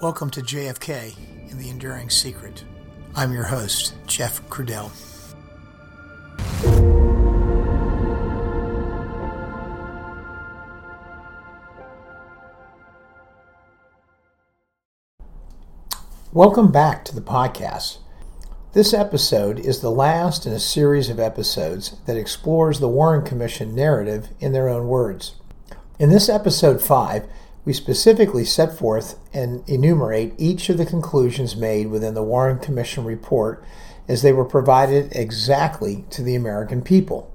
Welcome to JFK and the Enduring Secret. I'm your host, Jeff Crudell. Welcome back to the podcast. This episode is the last in a series of episodes that explores the Warren Commission narrative in their own words. In this episode 5, we specifically set forth and enumerate each of the conclusions made within the Warren Commission report as they were provided exactly to the American people.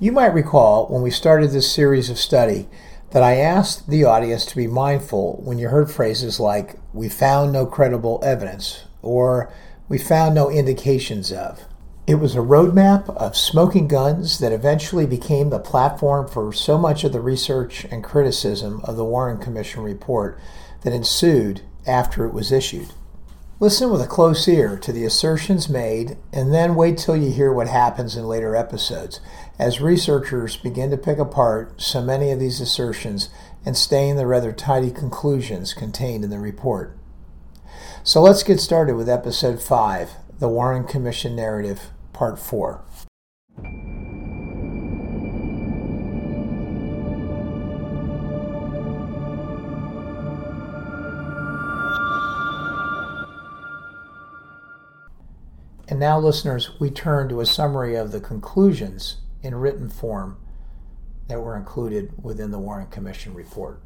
You might recall when we started this series of study that I asked the audience to be mindful when you heard phrases like, we found no credible evidence, or we found no indications of. It was a roadmap of smoking guns that eventually became the platform for so much of the research and criticism of the Warren Commission report that ensued after it was issued. Listen with a close ear to the assertions made, and then wait till you hear what happens in later episodes as researchers begin to pick apart so many of these assertions and stain the rather tidy conclusions contained in the report. So let's get started with episode 5 The Warren Commission Narrative Part 4. And now, listeners, we turn to a summary of the conclusions in written form that were included within the Warren Commission report.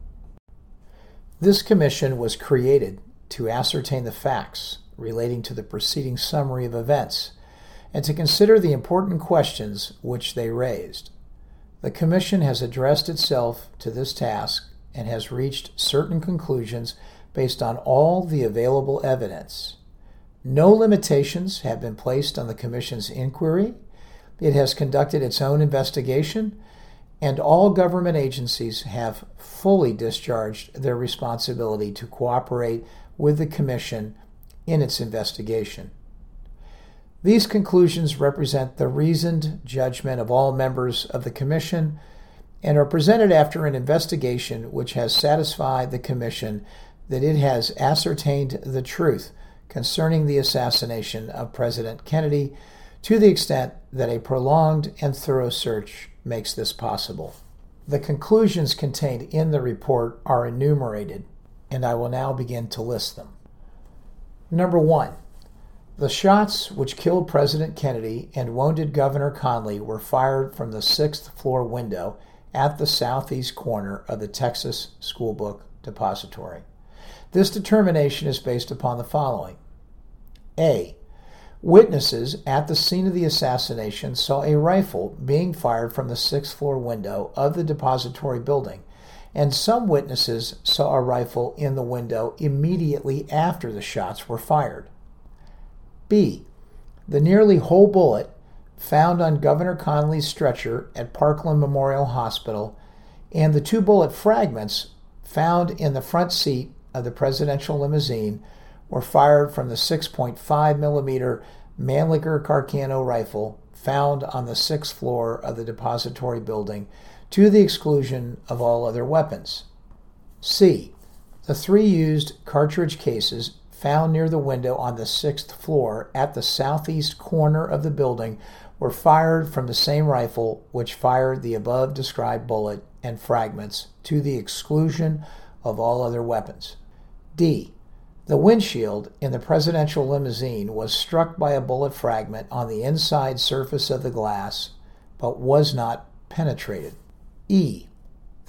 This commission was created to ascertain the facts relating to the preceding summary of events and to consider the important questions which they raised. The Commission has addressed itself to this task and has reached certain conclusions based on all the available evidence. No limitations have been placed on the Commission's inquiry. It has conducted its own investigation, and all government agencies have fully discharged their responsibility to cooperate with the Commission in its investigation. These conclusions represent the reasoned judgment of all members of the Commission and are presented after an investigation which has satisfied the Commission that it has ascertained the truth concerning the assassination of President Kennedy to the extent that a prolonged and thorough search makes this possible. The conclusions contained in the report are enumerated, and I will now begin to list them. Number one, the shots which killed President Kennedy and wounded Governor Connally were fired from the sixth floor window at the southeast corner of the Texas Schoolbook Depository. This determination is based upon the following A. Witnesses at the scene of the assassination saw a rifle being fired from the sixth floor window of the depository building, and some witnesses saw a rifle in the window immediately after the shots were fired. B. The nearly whole bullet found on Governor Connally's stretcher at Parkland Memorial Hospital and the two bullet fragments found in the front seat of the presidential limousine were fired from the 6.5 millimeter Mannlicher Carcano rifle found on the sixth floor of the depository building to the exclusion of all other weapons. C. The three used cartridge cases found near the window on the sixth floor at the southeast corner of the building were fired from the same rifle which fired the above described bullet and fragments to the exclusion of all other weapons. D. The windshield in the presidential limousine was struck by a bullet fragment on the inside surface of the glass, but was not penetrated. E.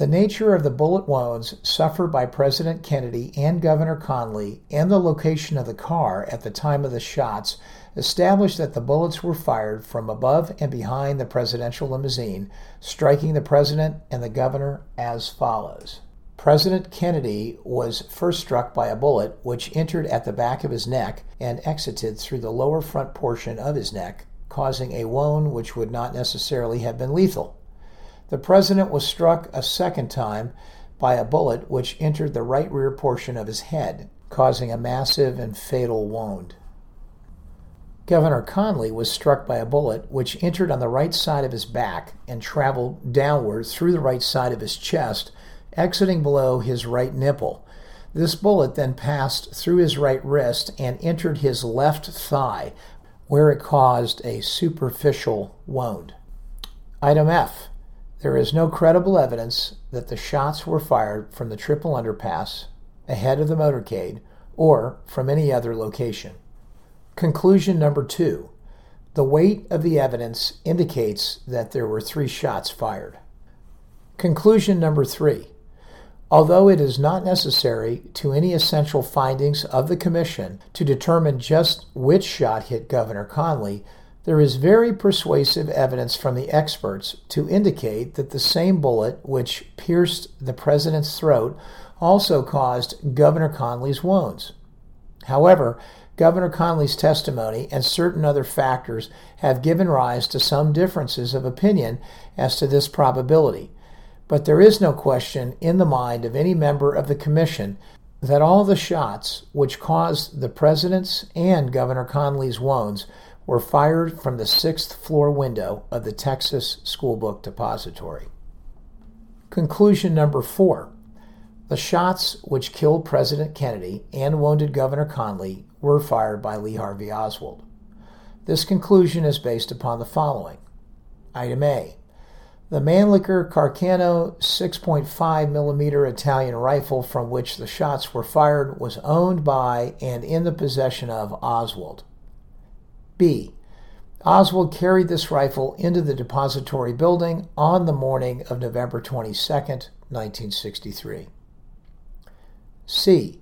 The nature of the bullet wounds suffered by President Kennedy and Governor Connally and the location of the car at the time of the shots established that the bullets were fired from above and behind the presidential limousine, striking the president and the governor as follows. President Kennedy was first struck by a bullet which entered at the back of his neck and exited through the lower front portion of his neck, causing a wound which would not necessarily have been lethal. The president was struck a second time by a bullet which entered the right rear portion of his head, causing a massive and fatal wound. Governor Connally was struck by a bullet which entered on the right side of his back and traveled downward through the right side of his chest, exiting below his right nipple. This bullet then passed through his right wrist and entered his left thigh, where it caused a superficial wound. Item F. There is no credible evidence that the shots were fired from the triple underpass, ahead of the motorcade, or from any other location. Conclusion number two. The weight of the evidence indicates that there were three shots fired. Conclusion number three. Although it is not necessary to any essential findings of the Commission to determine just which shot hit Governor Connally, there is very persuasive evidence from the experts to indicate that the same bullet which pierced the President's throat also caused Governor Connally's wounds. However, Governor Connally's testimony and certain other factors have given rise to some differences of opinion as to this probability. But there is no question in the mind of any member of the Commission that all the shots which caused the President's and Governor Connally's wounds were fired from the sixth floor window of the Texas School Book Depository. Conclusion number four the shots which killed President Kennedy and wounded Governor Connally were fired by Lee Harvey Oswald. This conclusion is based upon the following Item A the Mannlicher Carcano 6.5 millimeter Italian rifle from which the shots were fired was owned by and in the possession of Oswald. B. Oswald carried this rifle into the depository building on the morning of November 22, 1963. C.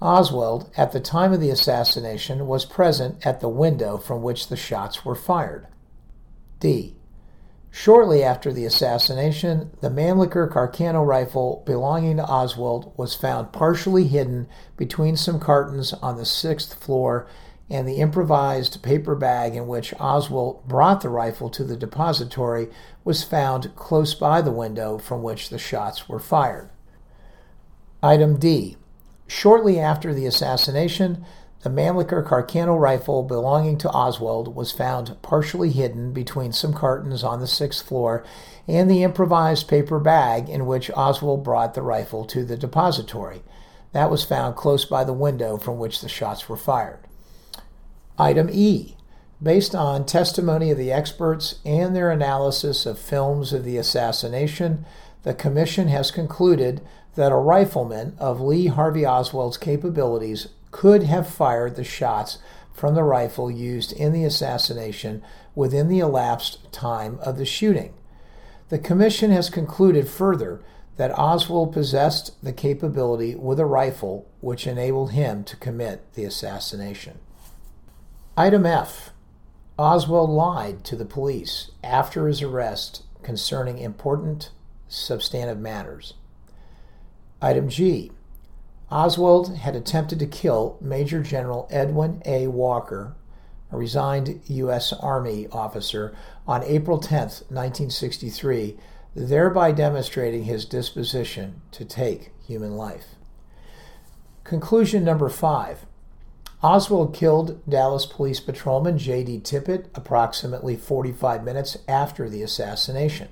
Oswald, at the time of the assassination, was present at the window from which the shots were fired. D. Shortly after the assassination, the Mannlicher Carcano rifle belonging to Oswald was found partially hidden between some cartons on the sixth floor, and the improvised paper bag in which Oswald brought the rifle to the depository was found close by the window from which the shots were fired. Item D. Shortly after the assassination, the Mannlicher Carcano rifle belonging to Oswald was found partially hidden between some cartons on the sixth floor and the improvised paper bag in which Oswald brought the rifle to the depository. That was found close by the window from which the shots were fired. Item E. Based on testimony of the experts and their analysis of films of the assassination, the Commission has concluded that a rifleman of Lee Harvey Oswald's capabilities could have fired the shots from the rifle used in the assassination within the elapsed time of the shooting. The Commission has concluded further that Oswald possessed the capability with a rifle which enabled him to commit the assassination. Item F. Oswald lied to the police after his arrest concerning important substantive matters. Item G. Oswald had attempted to kill Major General Edwin A. Walker, a resigned U.S. Army officer, on April 10, 1963, thereby demonstrating his disposition to take human life. Conclusion number five Oswald killed Dallas Police Patrolman J.D. Tippit approximately 45 minutes after the assassination.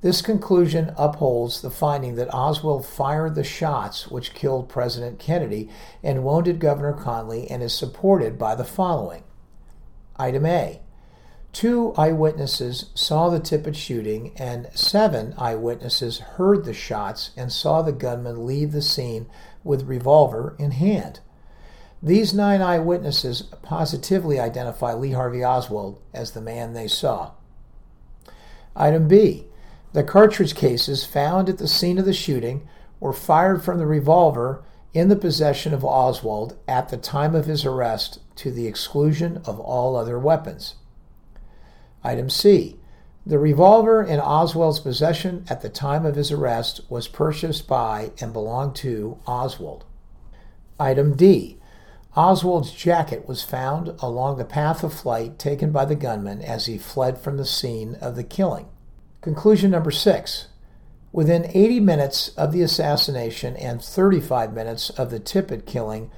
This conclusion upholds the finding that Oswald fired the shots which killed President Kennedy and wounded Governor Connally and is supported by the following. Item A. Two eyewitnesses saw the Tippit shooting, and seven eyewitnesses heard the shots and saw the gunman leave the scene with revolver in hand. These nine eyewitnesses positively identify Lee Harvey Oswald as the man they saw. Item B. The cartridge cases found at the scene of the shooting were fired from the revolver in the possession of Oswald at the time of his arrest to the exclusion of all other weapons. Item C. The revolver in Oswald's possession at the time of his arrest was purchased by and belonged to Oswald. Item D. Oswald's jacket was found along the path of flight taken by the gunman as he fled from the scene of the killing. Conclusion number six. Within 80 minutes of the assassination and 35 minutes of the Tippit killing,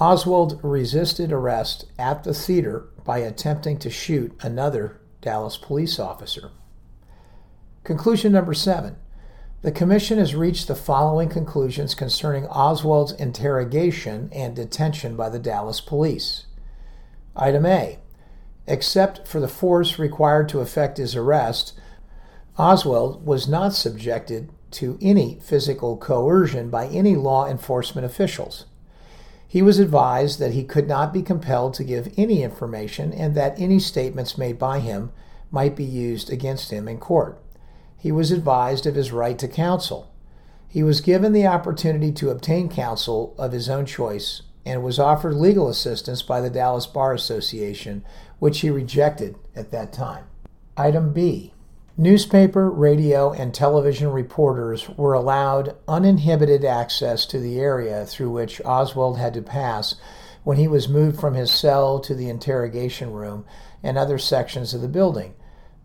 Oswald resisted arrest at the theater by attempting to shoot another Dallas police officer. Conclusion number seven. The Commission has reached the following conclusions concerning Oswald's interrogation and detention by the Dallas police. Item A. Except for the force required to effect his arrest, Oswald was not subjected to any physical coercion by any law enforcement officials. He was advised that he could not be compelled to give any information and that any statements made by him might be used against him in court. He was advised of his right to counsel. He was given the opportunity to obtain counsel of his own choice and was offered legal assistance by the Dallas Bar Association, which he rejected at that time. Item B. Newspaper, radio, and television reporters were allowed uninhibited access to the area through which Oswald had to pass when he was moved from his cell to the interrogation room and other sections of the building,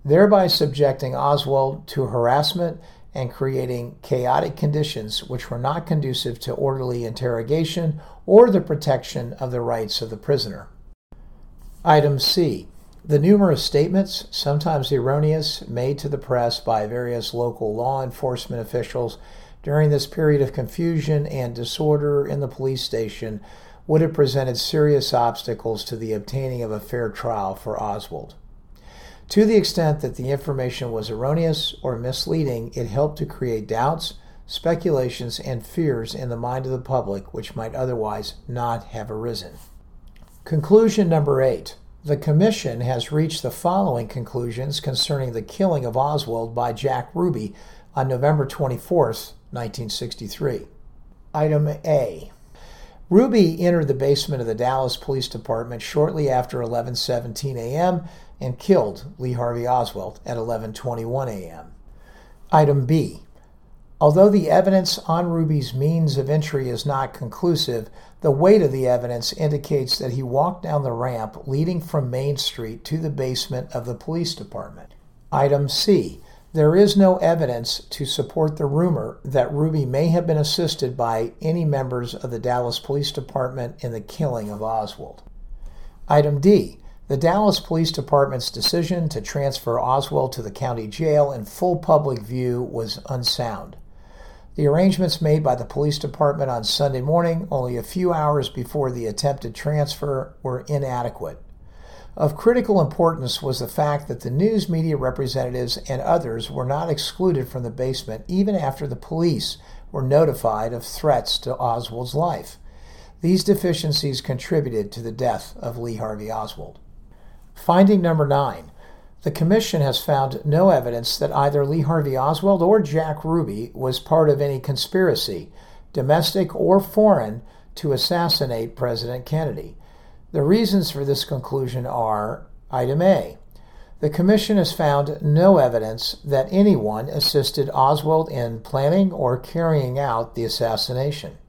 thereby subjecting Oswald to harassment and creating chaotic conditions which were not conducive to orderly interrogation or the protection of the rights of the prisoner. Item C. The numerous statements, sometimes erroneous, made to the press by various local law enforcement officials during this period of confusion and disorder in the police station would have presented serious obstacles to the obtaining of a fair trial for Oswald. To the extent that the information was erroneous or misleading, it helped to create doubts, speculations, and fears in the mind of the public which might otherwise not have arisen. Conclusion number eight. The Commission has reached the following conclusions concerning the killing of Oswald by Jack Ruby on November 24, 1963. Item A. Ruby entered the basement of the Dallas Police Department shortly after 11:17 a.m. and killed Lee Harvey Oswald at 11:21 a.m. Item B. Although the evidence on Ruby's means of entry is not conclusive, the weight of the evidence indicates that he walked down the ramp leading from Main Street to the basement of the police department. Item C. There is no evidence to support the rumor that Ruby may have been assisted by any members of the Dallas Police Department in the killing of Oswald. Item D. The Dallas Police Department's decision to transfer Oswald to the county jail in full public view was unsound. The arrangements made by the police department on Sunday morning, only a few hours before the attempted transfer, were inadequate. Of critical importance was the fact that the news media representatives and others were not excluded from the basement even after the police were notified of threats to Oswald's life. These deficiencies contributed to the death of Lee Harvey Oswald. Finding number nine the Commission has found no evidence that either Lee Harvey Oswald or Jack Ruby was part of any conspiracy, domestic or foreign, to assassinate President Kennedy. The reasons for this conclusion are Item A. The Commission has found no evidence that anyone assisted Oswald in planning or carrying out the assassination.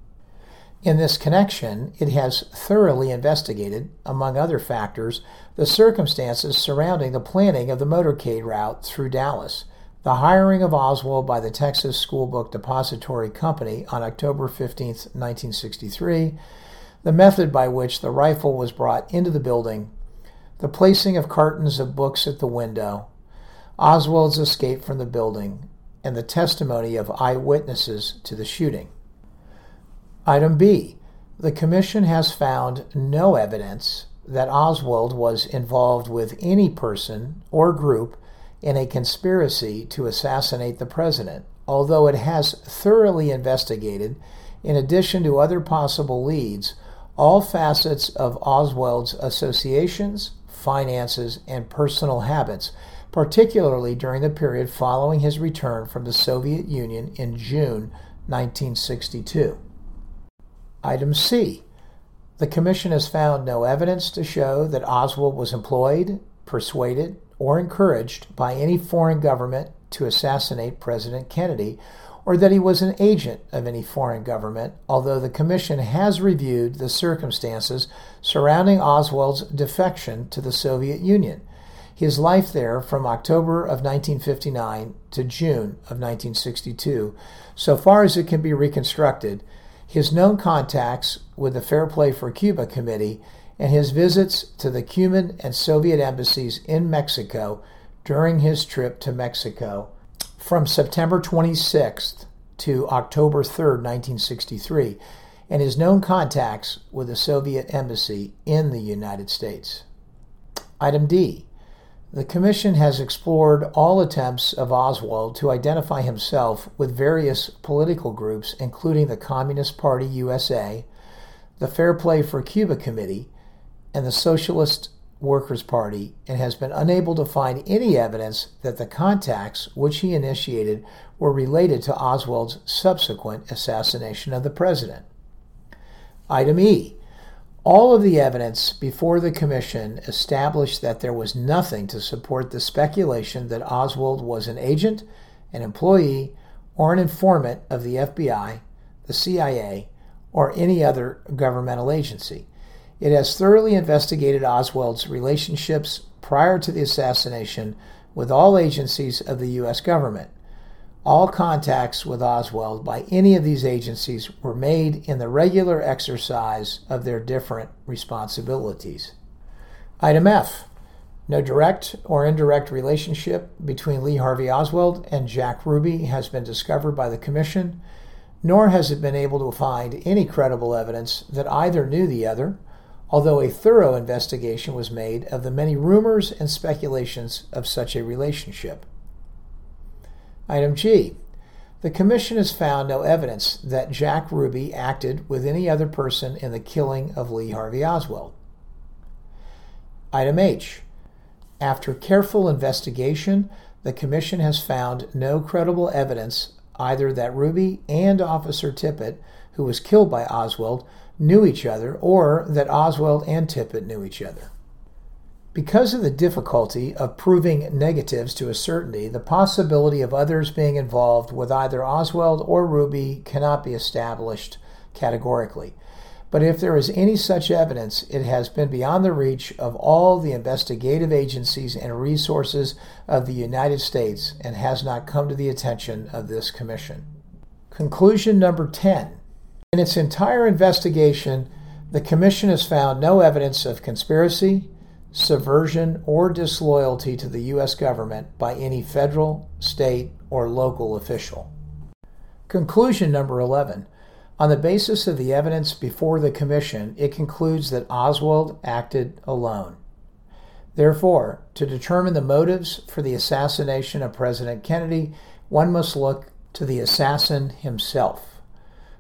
In this connection, it has thoroughly investigated, among other factors, the circumstances surrounding the planning of the motorcade route through Dallas, the hiring of Oswald by the Texas School Book Depository Company on October 15, 1963, the method by which the rifle was brought into the building, the placing of cartons of books at the window, Oswald's escape from the building, and the testimony of eyewitnesses to the shooting. Item B. The Commission has found no evidence that Oswald was involved with any person or group in a conspiracy to assassinate the president, although it has thoroughly investigated, in addition to other possible leads, all facets of Oswald's associations, finances, and personal habits, particularly during the period following his return from the Soviet Union in June 1962. Item C. The Commission has found no evidence to show that Oswald was employed, persuaded, or encouraged by any foreign government to assassinate President Kennedy, or that he was an agent of any foreign government, although the Commission has reviewed the circumstances surrounding Oswald's defection to the Soviet Union, his life there from October of 1959 to June of 1962, so far as it can be reconstructed his known contacts with the Fair Play for Cuba Committee, and his visits to the Cuban and Soviet embassies in Mexico during his trip to Mexico from September 26th to October 3rd, 1963, and his known contacts with the Soviet embassy in the United States. Item D. The Commission has explored all attempts of Oswald to identify himself with various political groups, including the Communist Party USA, the Fair Play for Cuba Committee, and the Socialist Workers' Party, and has been unable to find any evidence that the contacts which he initiated were related to Oswald's subsequent assassination of the president. Item E. All of the evidence before the Commission established that there was nothing to support the speculation that Oswald was an agent, an employee, or an informant of the FBI, the CIA, or any other governmental agency. It has thoroughly investigated Oswald's relationships prior to the assassination with all agencies of the U.S. government. All contacts with Oswald by any of these agencies were made in the regular exercise of their different responsibilities. Item F. No direct or indirect relationship between Lee Harvey Oswald and Jack Ruby has been discovered by the Commission, nor has it been able to find any credible evidence that either knew the other, although a thorough investigation was made of the many rumors and speculations of such a relationship. Item G. The Commission has found no evidence that Jack Ruby acted with any other person in the killing of Lee Harvey Oswald. Item H. After careful investigation, the Commission has found no credible evidence either that Ruby and Officer Tippit, who was killed by Oswald, knew each other or that Oswald and Tippit knew each other. Because of the difficulty of proving negatives to a certainty, the possibility of others being involved with either Oswald or Ruby cannot be established categorically. But if there is any such evidence, it has been beyond the reach of all the investigative agencies and resources of the United States and has not come to the attention of this commission. Conclusion number 10. In its entire investigation, the commission has found no evidence of conspiracy, subversion, or disloyalty to the U.S. government by any federal, state, or local official. Conclusion number 11. On the basis of the evidence before the Commission, it concludes that Oswald acted alone. Therefore, to determine the motives for the assassination of President Kennedy, one must look to the assassin himself.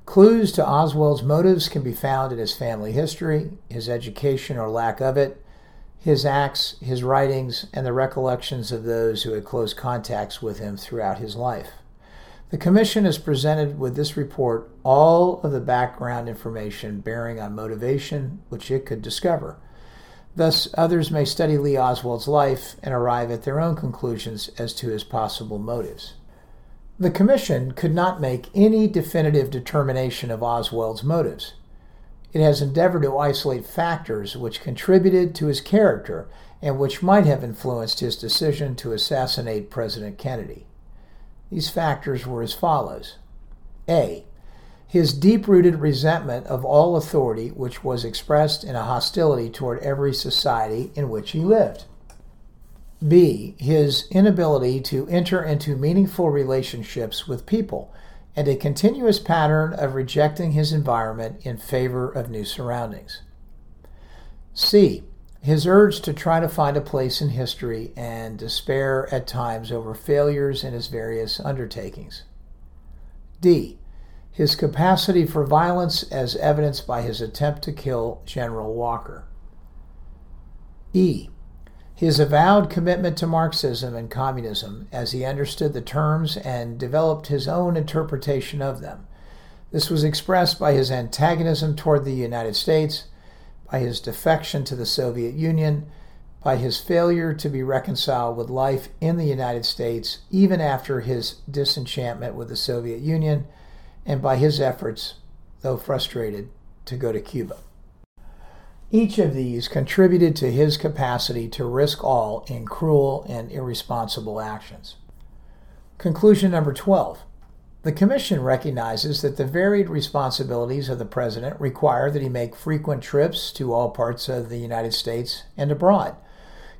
Clues to Oswald's motives can be found in his family history, his education or lack of it, his acts, his writings, and the recollections of those who had close contacts with him throughout his life. The Commission has presented with this report all of the background information bearing on motivation which it could discover. Thus, others may study Lee Oswald's life and arrive at their own conclusions as to his possible motives. The Commission could not make any definitive determination of Oswald's motives. It has endeavored to isolate factors which contributed to his character and which might have influenced his decision to assassinate President Kennedy. These factors were as follows A. His deep rooted resentment of all authority, which was expressed in a hostility toward every society in which he lived. B. His inability to enter into meaningful relationships with people and a continuous pattern of rejecting his environment in favor of new surroundings. C. His urge to try to find a place in history and despair at times over failures in his various undertakings. D. His capacity for violence as evidenced by his attempt to kill General Walker. E his avowed commitment to Marxism and communism as he understood the terms and developed his own interpretation of them. This was expressed by his antagonism toward the United States, by his defection to the Soviet Union, by his failure to be reconciled with life in the United States even after his disenchantment with the Soviet Union, and by his efforts, though frustrated, to go to Cuba. Each of these contributed to his capacity to risk all in cruel and irresponsible actions. Conclusion number 12. The Commission recognizes that the varied responsibilities of the President require that he make frequent trips to all parts of the United States and abroad,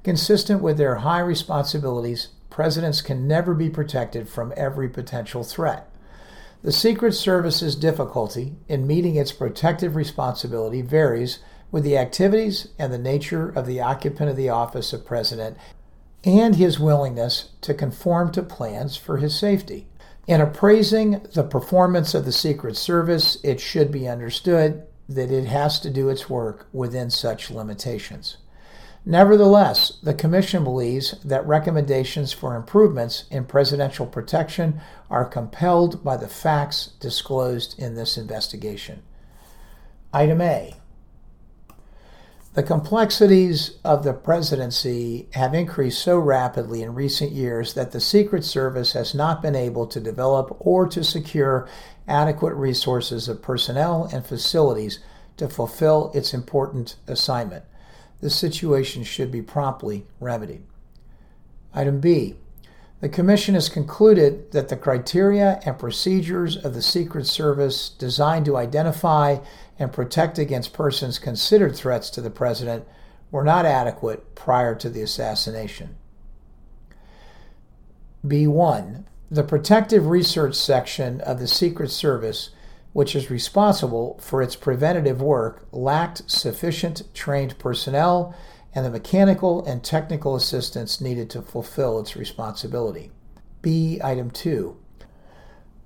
consistent with their high responsibilities presidents can never be protected from every potential threat. The Secret Service's difficulty in meeting its protective responsibility varies with the activities and the nature of the occupant of the office of president and his willingness to conform to plans for his safety. In appraising the performance of the Secret Service, it should be understood that it has to do its work within such limitations. Nevertheless, the Commission believes that recommendations for improvements in presidential protection are compelled by the facts disclosed in this investigation. Item A the complexities of the presidency have increased so rapidly in recent years that the Secret Service has not been able to develop or to secure adequate resources of personnel and facilities to fulfill its important assignment. This situation should be promptly remedied. Item B. The Commission has concluded that the criteria and procedures of the Secret Service designed to identify and protect against persons considered threats to the President were not adequate prior to the assassination. B1. The Protective Research Section of the Secret Service, which is responsible for its preventative work, lacked sufficient trained personnel and the mechanical and technical assistance needed to fulfill its responsibility. B. Item 2.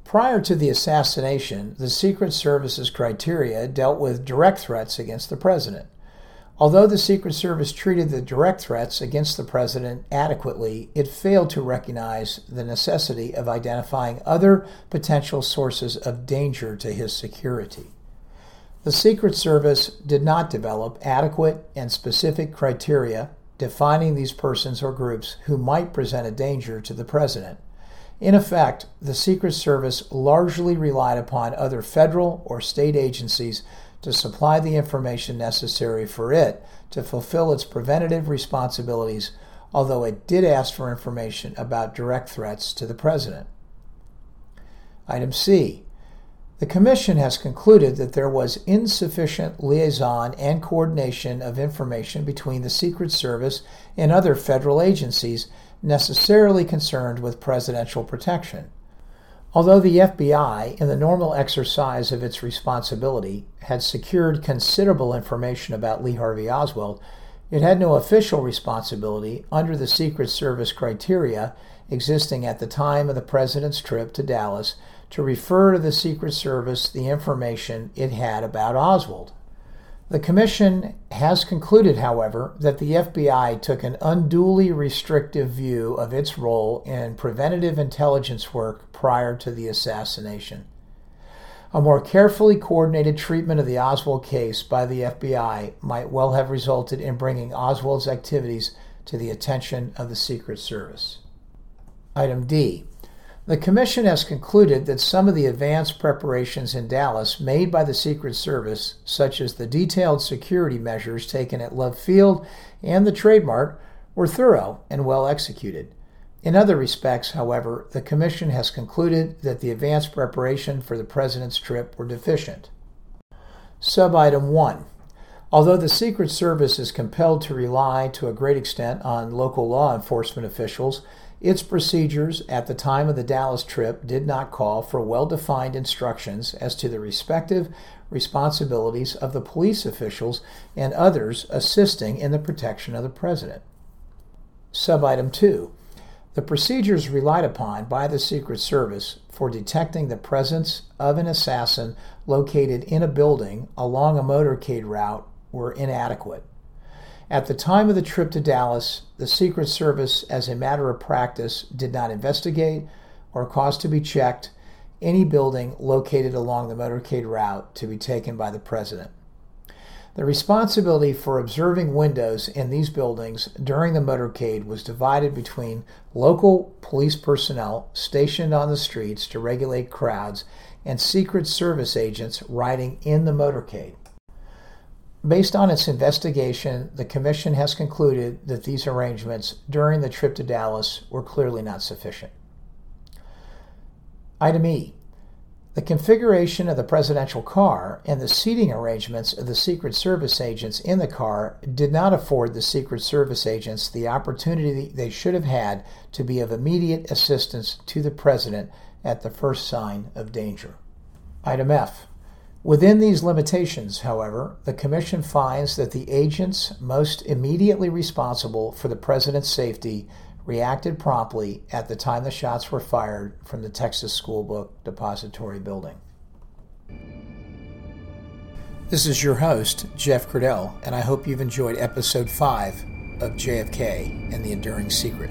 Prior to the assassination, the Secret Service's criteria dealt with direct threats against the president. Although the Secret Service treated the direct threats against the president adequately, it failed to recognize the necessity of identifying other potential sources of danger to his security. The Secret Service did not develop adequate and specific criteria defining these persons or groups who might present a danger to the President. In effect, the Secret Service largely relied upon other federal or state agencies to supply the information necessary for it to fulfill its preventative responsibilities, although it did ask for information about direct threats to the President. Item C. The Commission has concluded that there was insufficient liaison and coordination of information between the Secret Service and other federal agencies necessarily concerned with presidential protection. Although the FBI, in the normal exercise of its responsibility, had secured considerable information about Lee Harvey Oswald, it had no official responsibility under the Secret Service criteria existing at the time of the President's trip to Dallas to refer to the Secret Service the information it had about Oswald. The Commission has concluded, however, that the FBI took an unduly restrictive view of its role in preventative intelligence work prior to the assassination. A more carefully coordinated treatment of the Oswald case by the FBI might well have resulted in bringing Oswald's activities to the attention of the Secret Service. Item D. The Commission has concluded that some of the advanced preparations in Dallas made by the Secret Service, such as the detailed security measures taken at Love Field and the Trade Mart, were thorough and well executed. In other respects, however, the Commission has concluded that the advanced preparation for the President's trip were deficient. Subitem 1. Although the Secret Service is compelled to rely to a great extent on local law enforcement officials, its procedures at the time of the Dallas trip did not call for well defined instructions as to the respective responsibilities of the police officials and others assisting in the protection of the president. Subitem 2. The procedures relied upon by the Secret Service for detecting the presence of an assassin located in a building along a motorcade route were inadequate. At the time of the trip to Dallas, the Secret Service, as a matter of practice, did not investigate or cause to be checked any building located along the motorcade route to be taken by the President. The responsibility for observing windows in these buildings during the motorcade was divided between local police personnel stationed on the streets to regulate crowds and Secret Service agents riding in the motorcade. Based on its investigation, the Commission has concluded that these arrangements during the trip to Dallas were clearly not sufficient. Item E. The configuration of the presidential car and the seating arrangements of the Secret Service agents in the car did not afford the Secret Service agents the opportunity they should have had to be of immediate assistance to the president at the first sign of danger. Item F. Within these limitations, however, the Commission finds that the agents most immediately responsible for the President's safety reacted promptly at the time the shots were fired from the Texas School Book Depository building. This is your host, Jeff Cradell, and I hope you've enjoyed episode 5 of JFK and the Enduring Secret.